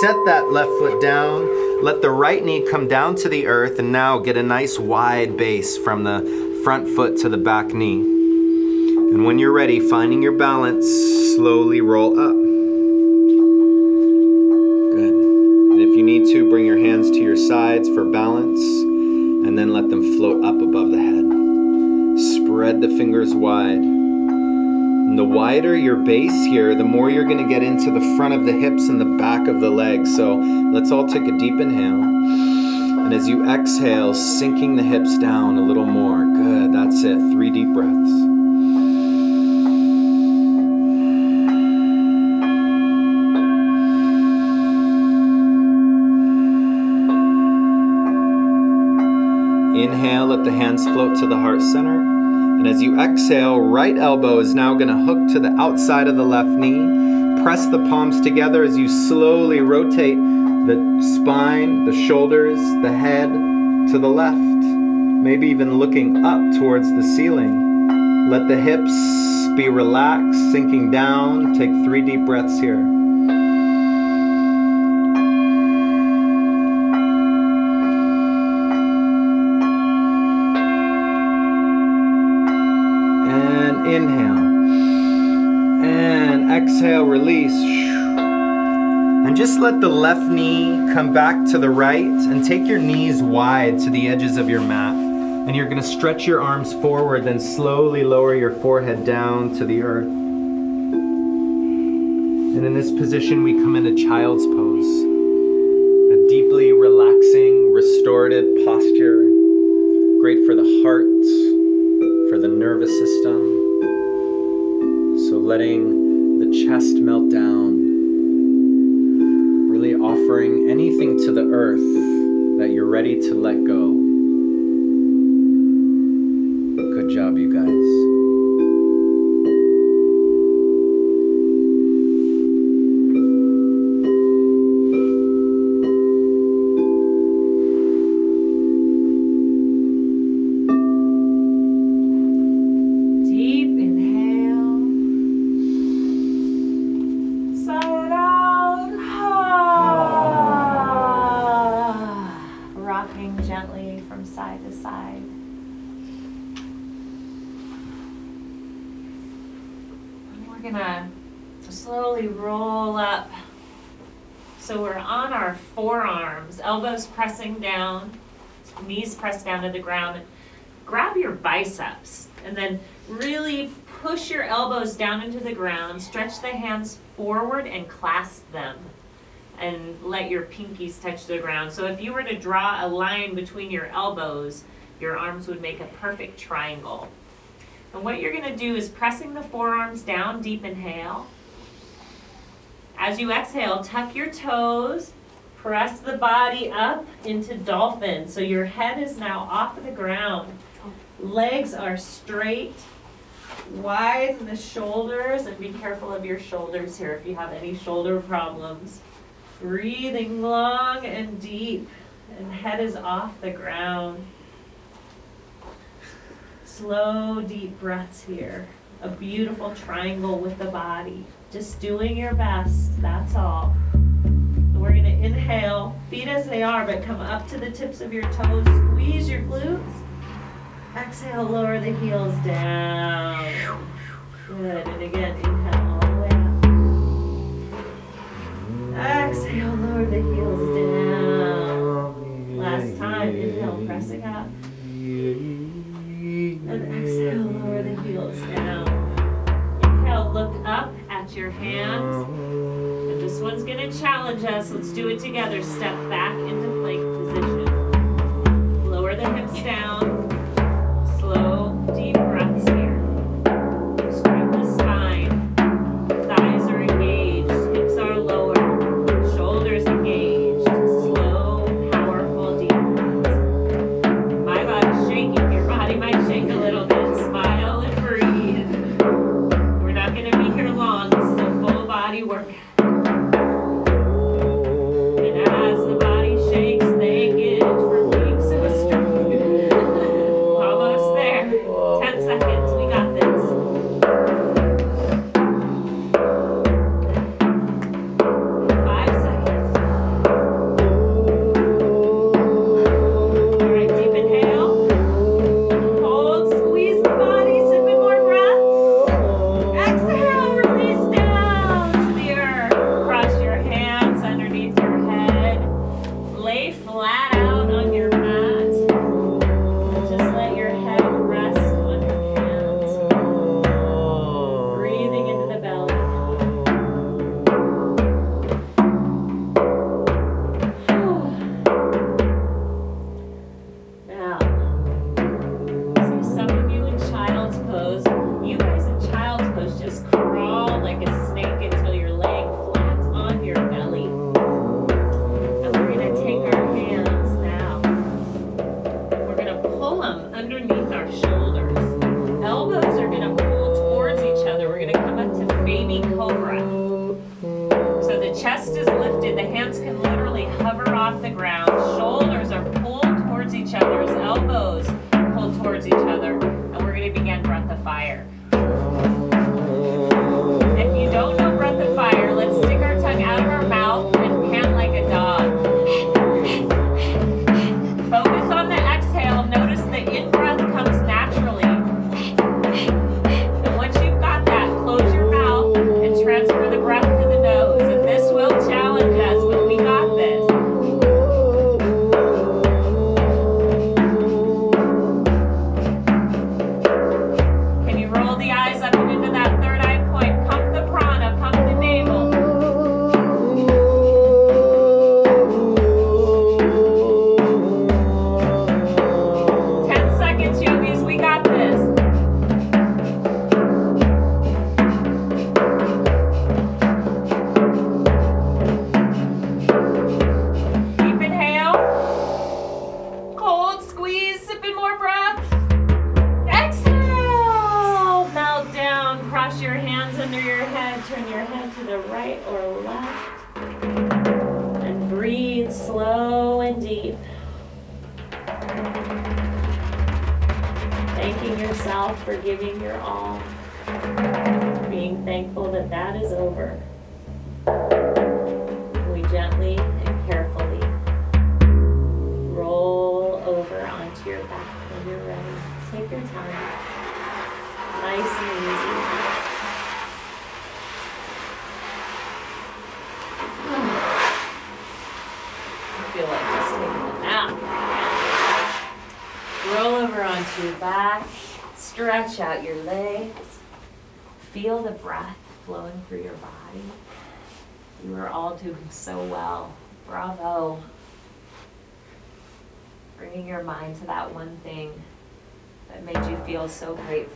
Set that left foot down. Let the right knee come down to the earth. And now get a nice wide base from the front foot to the back knee. And when you're ready, finding your balance, slowly roll up. Sides for balance and then let them float up above the head. Spread the fingers wide. And the wider your base here, the more you're going to get into the front of the hips and the back of the legs. So let's all take a deep inhale. And as you exhale, sinking the hips down a little more. Good, that's it. Three deep breaths. Let the hands float to the heart center. And as you exhale, right elbow is now going to hook to the outside of the left knee. Press the palms together as you slowly rotate the spine, the shoulders, the head to the left. Maybe even looking up towards the ceiling. Let the hips be relaxed, sinking down. Take three deep breaths here. Let the left knee come back to the right and take your knees wide to the edges of your mat. And you're going to stretch your arms forward, then slowly lower your forehead down to the earth. And in this position, we come into child's pose. A deeply relaxing, restorative posture. Great for the heart, for the nervous system. So letting ready to let go. Pressed down to the ground. And grab your biceps and then really push your elbows down into the ground. Stretch the hands forward and clasp them. And let your pinkies touch the ground. So if you were to draw a line between your elbows, your arms would make a perfect triangle. And what you're going to do is pressing the forearms down, deep inhale. As you exhale, tuck your toes, press the body up into dolphin. So your head is now off of the ground. Legs are straight, wide in the shoulders, and be careful of your shoulders here if you have any shoulder problems. Breathing long and deep, and head is off the ground. Slow, deep breaths here. A beautiful triangle with the body. Just doing your best, that's all. We're gonna inhale, feet as they are, but come up to the tips of your toes. Squeeze your glutes. Exhale, lower the heels down. Good, and again, inhale all the way up. Exhale, lower the heels down. Last time, inhale, pressing up. And exhale, lower the heels down. Inhale, look up at your hands. And this one's gonna challenge us. Let's do it together. Step back into plank position. Lower the hips down. the breath flowing through your body. You are all doing so well. Bravo. Bringing your mind to that one thing that made you feel so grateful.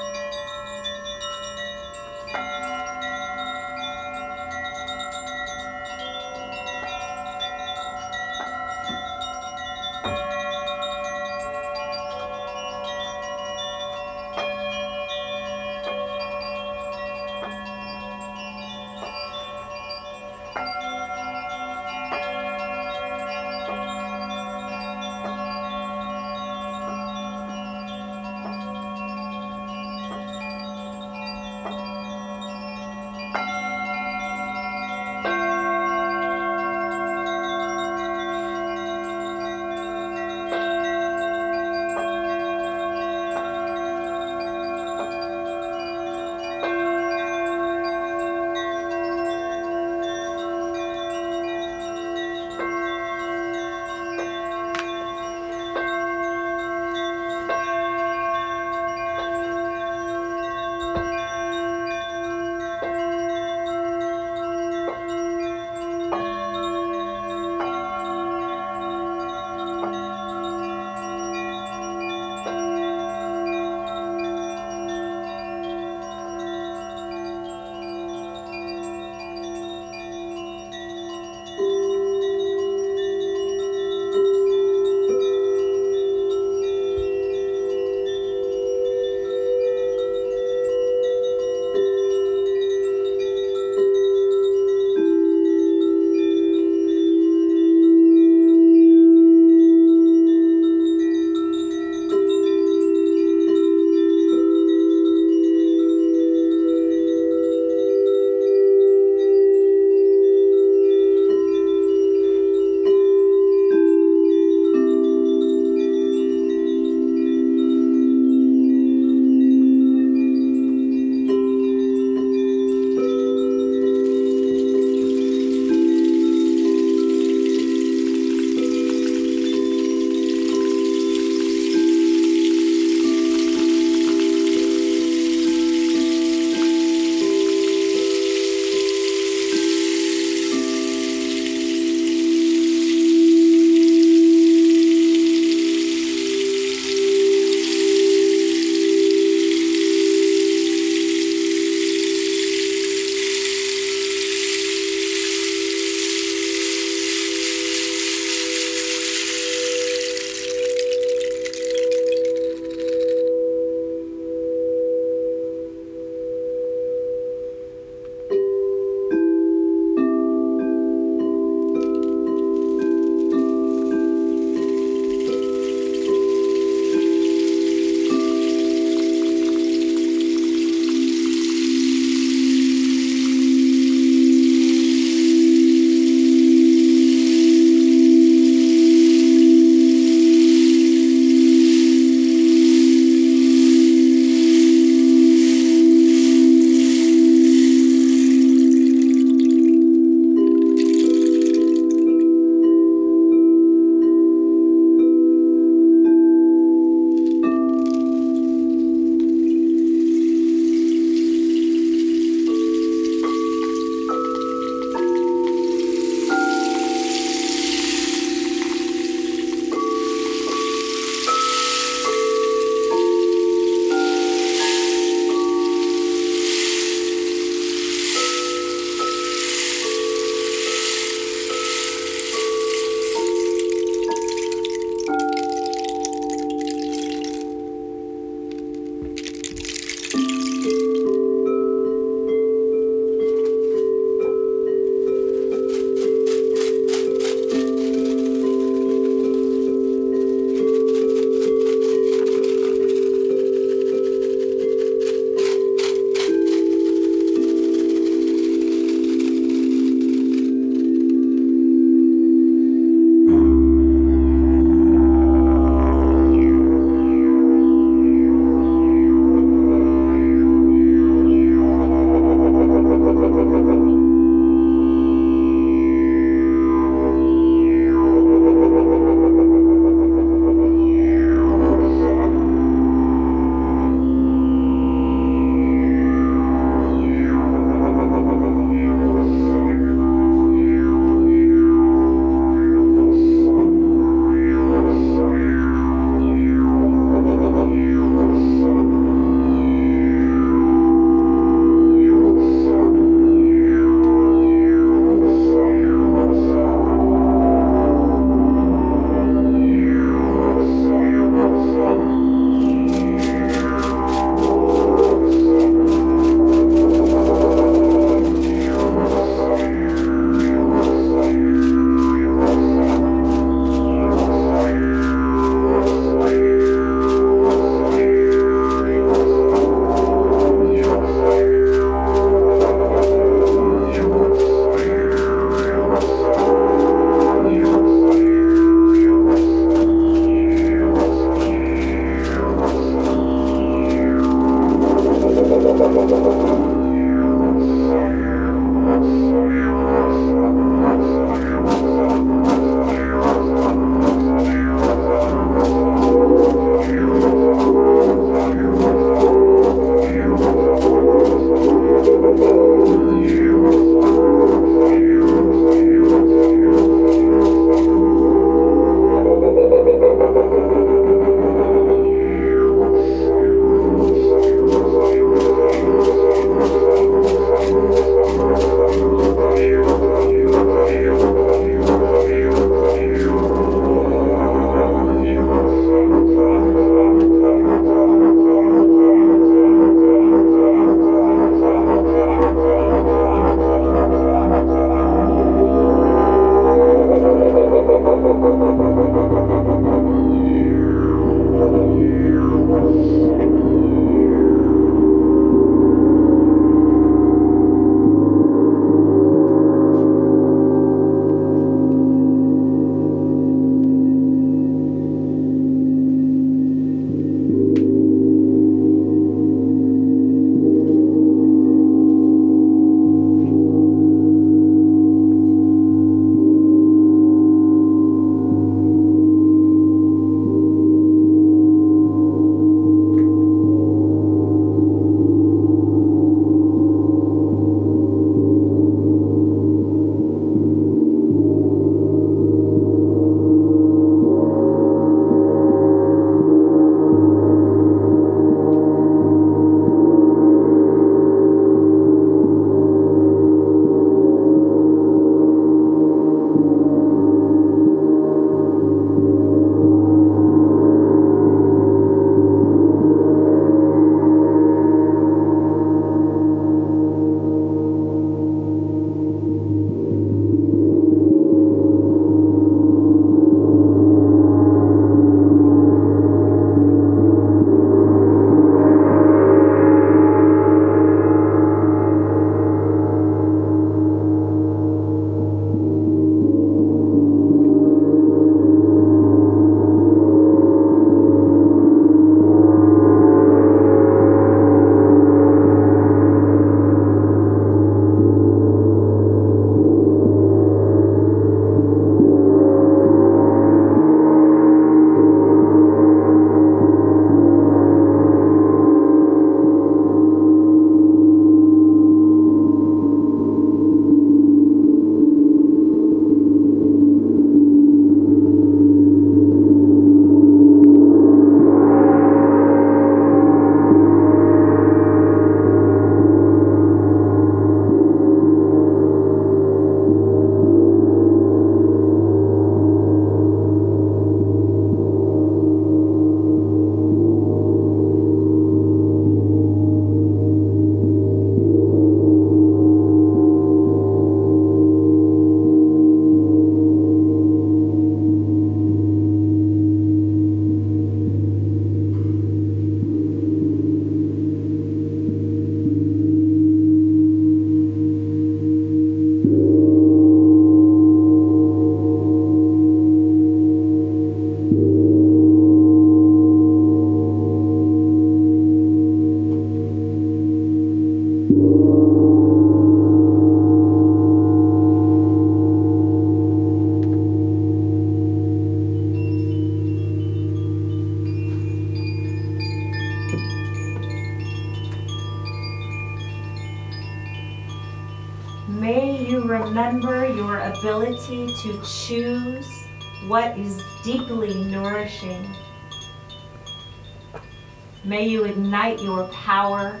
Power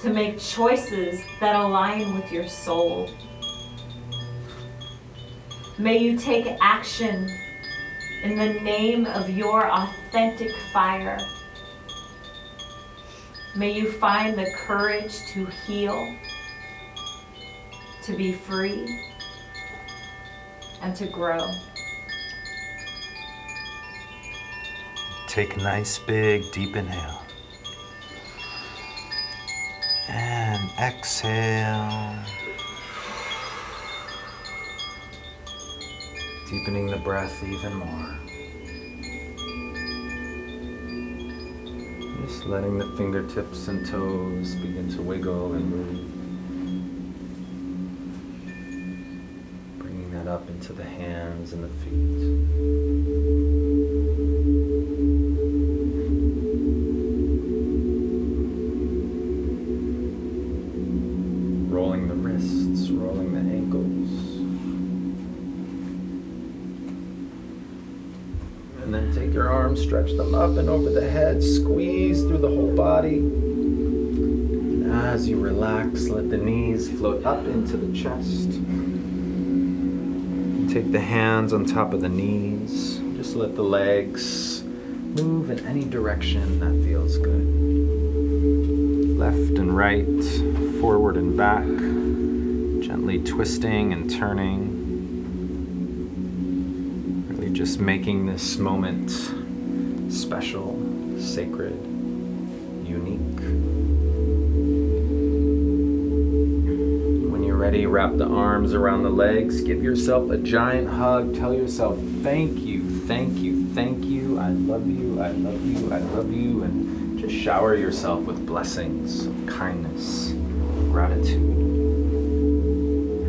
to make choices that align with your soul. May you take action in the name of your authentic fire. May you find the courage to heal, to be free, and to grow. Take a nice big deep inhale. Exhale. Deepening the breath even more. Just letting the fingertips and toes begin to wiggle and move. Bringing that up into the hands and the feet. Stretch them up and over the head, squeeze through the whole body. And as you relax, let the knees float up into the chest. Take the hands on top of the knees. Just let the legs move in any direction that feels good left and right, forward and back, gently twisting and turning. Really just just making this moment special, sacred, unique. When you're ready, wrap the arms around the legs, give yourself a giant hug, tell yourself, thank you, thank you, thank you, I love you, I love you, I love you, and just shower yourself with blessings, kindness, gratitude,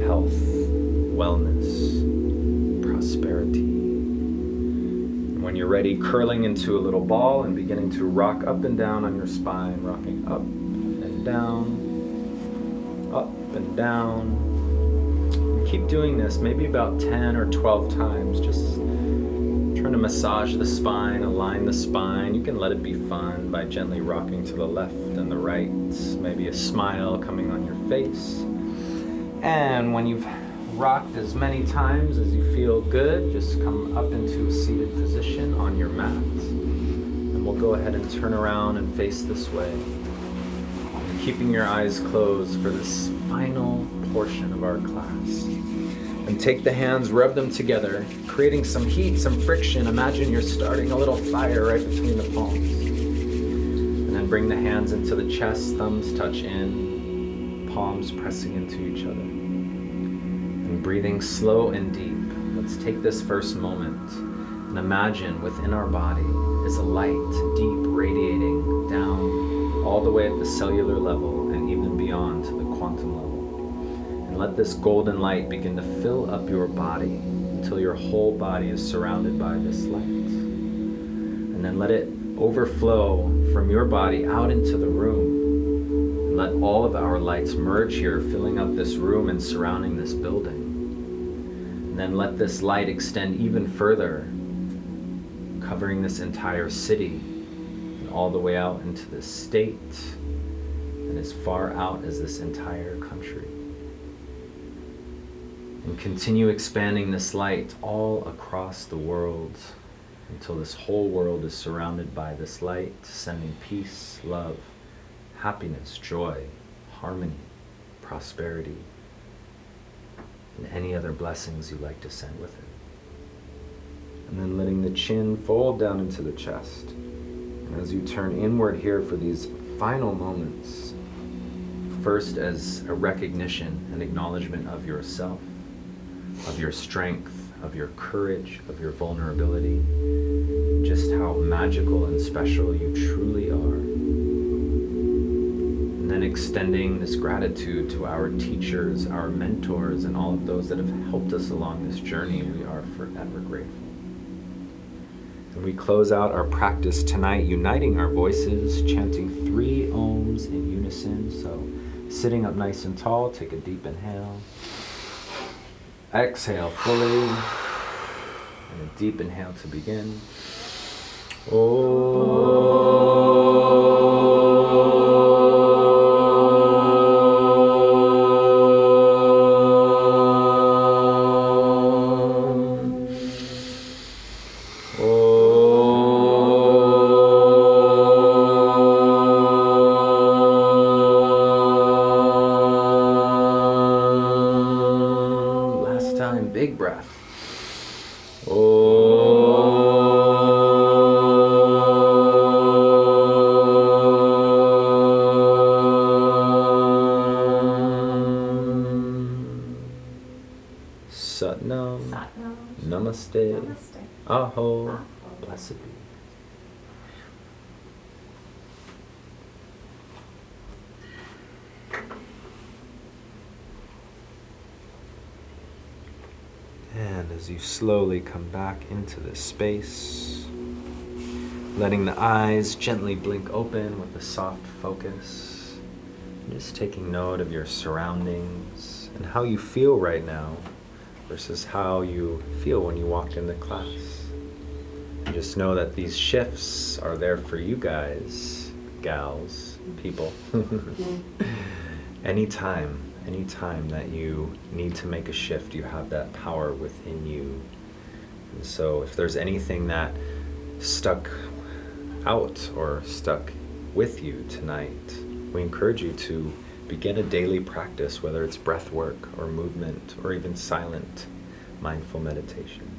health, wellness, prosperity. When you're ready, curling into a little ball and beginning to rock up and down on your spine, rocking up and down, up and down. And keep doing this, maybe about 10 or 12 times, just trying to massage the spine, align the spine. You can let it be fun by gently rocking to the left and the right, maybe a smile coming on your face. And when you've rocked as many times as you feel good, just come up into a seated position on your mat. And we'll go ahead and turn around and face this way. Keeping your eyes closed for this final portion of our class. And take the hands, rub them together, creating some heat, some friction. Imagine you're starting a little fire right between the palms. And then bring the hands into the chest, thumbs touch in, palms pressing into each other. Breathing slow and deep. Let's take this first moment and imagine within our body is a light, deep, radiating down all the way at the cellular level and even beyond to the quantum level. And let this golden light begin to fill up your body until your whole body is surrounded by this light. And then let it overflow from your body out into the room. And let all of our lights merge here, filling up this room and surrounding this building. And then let this light extend even further, covering this entire city and all the way out into the state and as far out as this entire country. And continue expanding this light all across the world until this whole world is surrounded by this light, sending peace, love, happiness, joy, harmony, prosperity, and any other blessings you like to send with it. And then letting the chin fold down into the chest. And as you turn inward here for these final moments, first as a recognition and acknowledgement of yourself, of your strength, of your courage, of your vulnerability, just how magical and special you truly are. Then extending this gratitude to our teachers, our mentors, and all of those that have helped us along this journey. We are forever grateful. And we close out our practice tonight, uniting our voices, chanting three oms in unison. So, sitting up nice and tall, take a deep inhale. Exhale fully. And a deep inhale to begin. Last slowly come back into this space, letting the eyes gently blink open with a soft focus, just taking note of your surroundings and how you feel right now versus how you feel when you walked into class. And just know that these shifts are there for you guys, gals, people. Mm-hmm. anytime, anytime that you need to make a shift, you have that power within you. And so if there's anything that stuck out or stuck with you tonight, we encourage you to begin a daily practice, whether it's breath work or movement or even silent mindful meditation.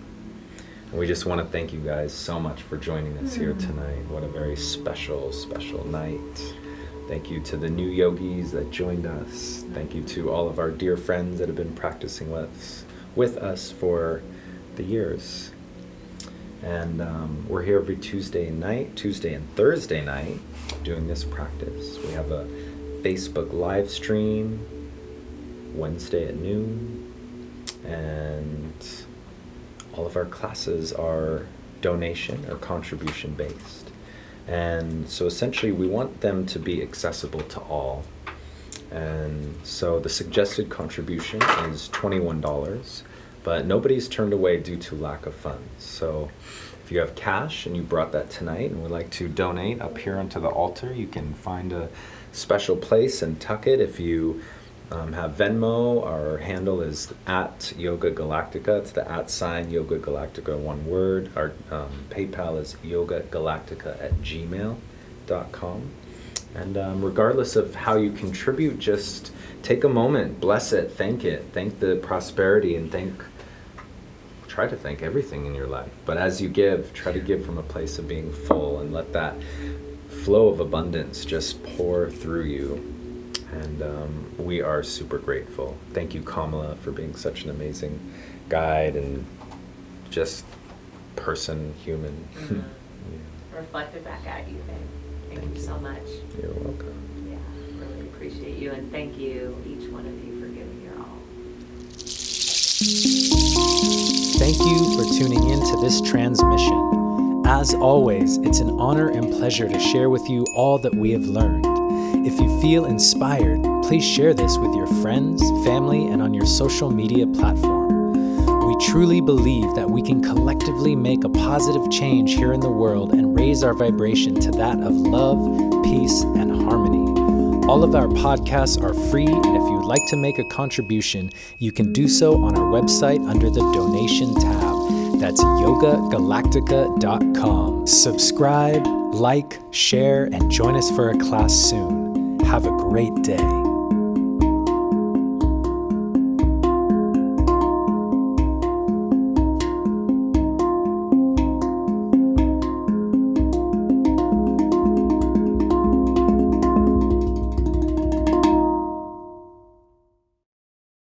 And We just want to thank you guys so much for joining us here Mm. tonight. What a very special, special night. Thank you to the new yogis that joined us. Thank you to all of our dear friends that have been practicing with, with us for the years. And um, we're here every Tuesday night, Tuesday and Thursday night, doing this practice. We have a Facebook live stream Wednesday at noon. And all of our classes are donation or contribution based. And so essentially, we want them to be accessible to all. And so the suggested contribution is $21, but nobody's turned away due to lack of funds. So if you have cash and you brought that tonight and would like to donate up here onto the altar, you can find a special place and tuck it. If you um, have Venmo, our handle is at Yoga Galactica. It's the at sign Yoga Galactica, one word. Our um, PayPal is yogagalactica at gmail.com. And um, regardless of how you contribute, just take a moment, bless it, thank it, thank the prosperity, and thank, try to thank everything in your life. But as you give, try to give from a place of being full and let that flow of abundance just pour through you. And um, we are super grateful. Thank you, Kamala, for being such an amazing guide and just person, human. Mhm. Yeah, Reflected back at you, babe. Thank, Thank you you. so much. You're welcome. Yeah, really appreciate you and thank you, each one of you, for giving your all. Thank you for tuning in to this transmission. As always, it's an honor and pleasure to share with you all that we have learned. If you feel inspired, please share this with your friends, family, and on your social media platform. We truly believe that we can collectively make a positive change here in the world and raise our vibration to that of love, peace, and harmony. All of our podcasts are free, and if you'd like to make a contribution, you can do so on our website under the donation tab. That's yogagalactica.com. Subscribe, like, share, and join us for a class soon. Have a great day.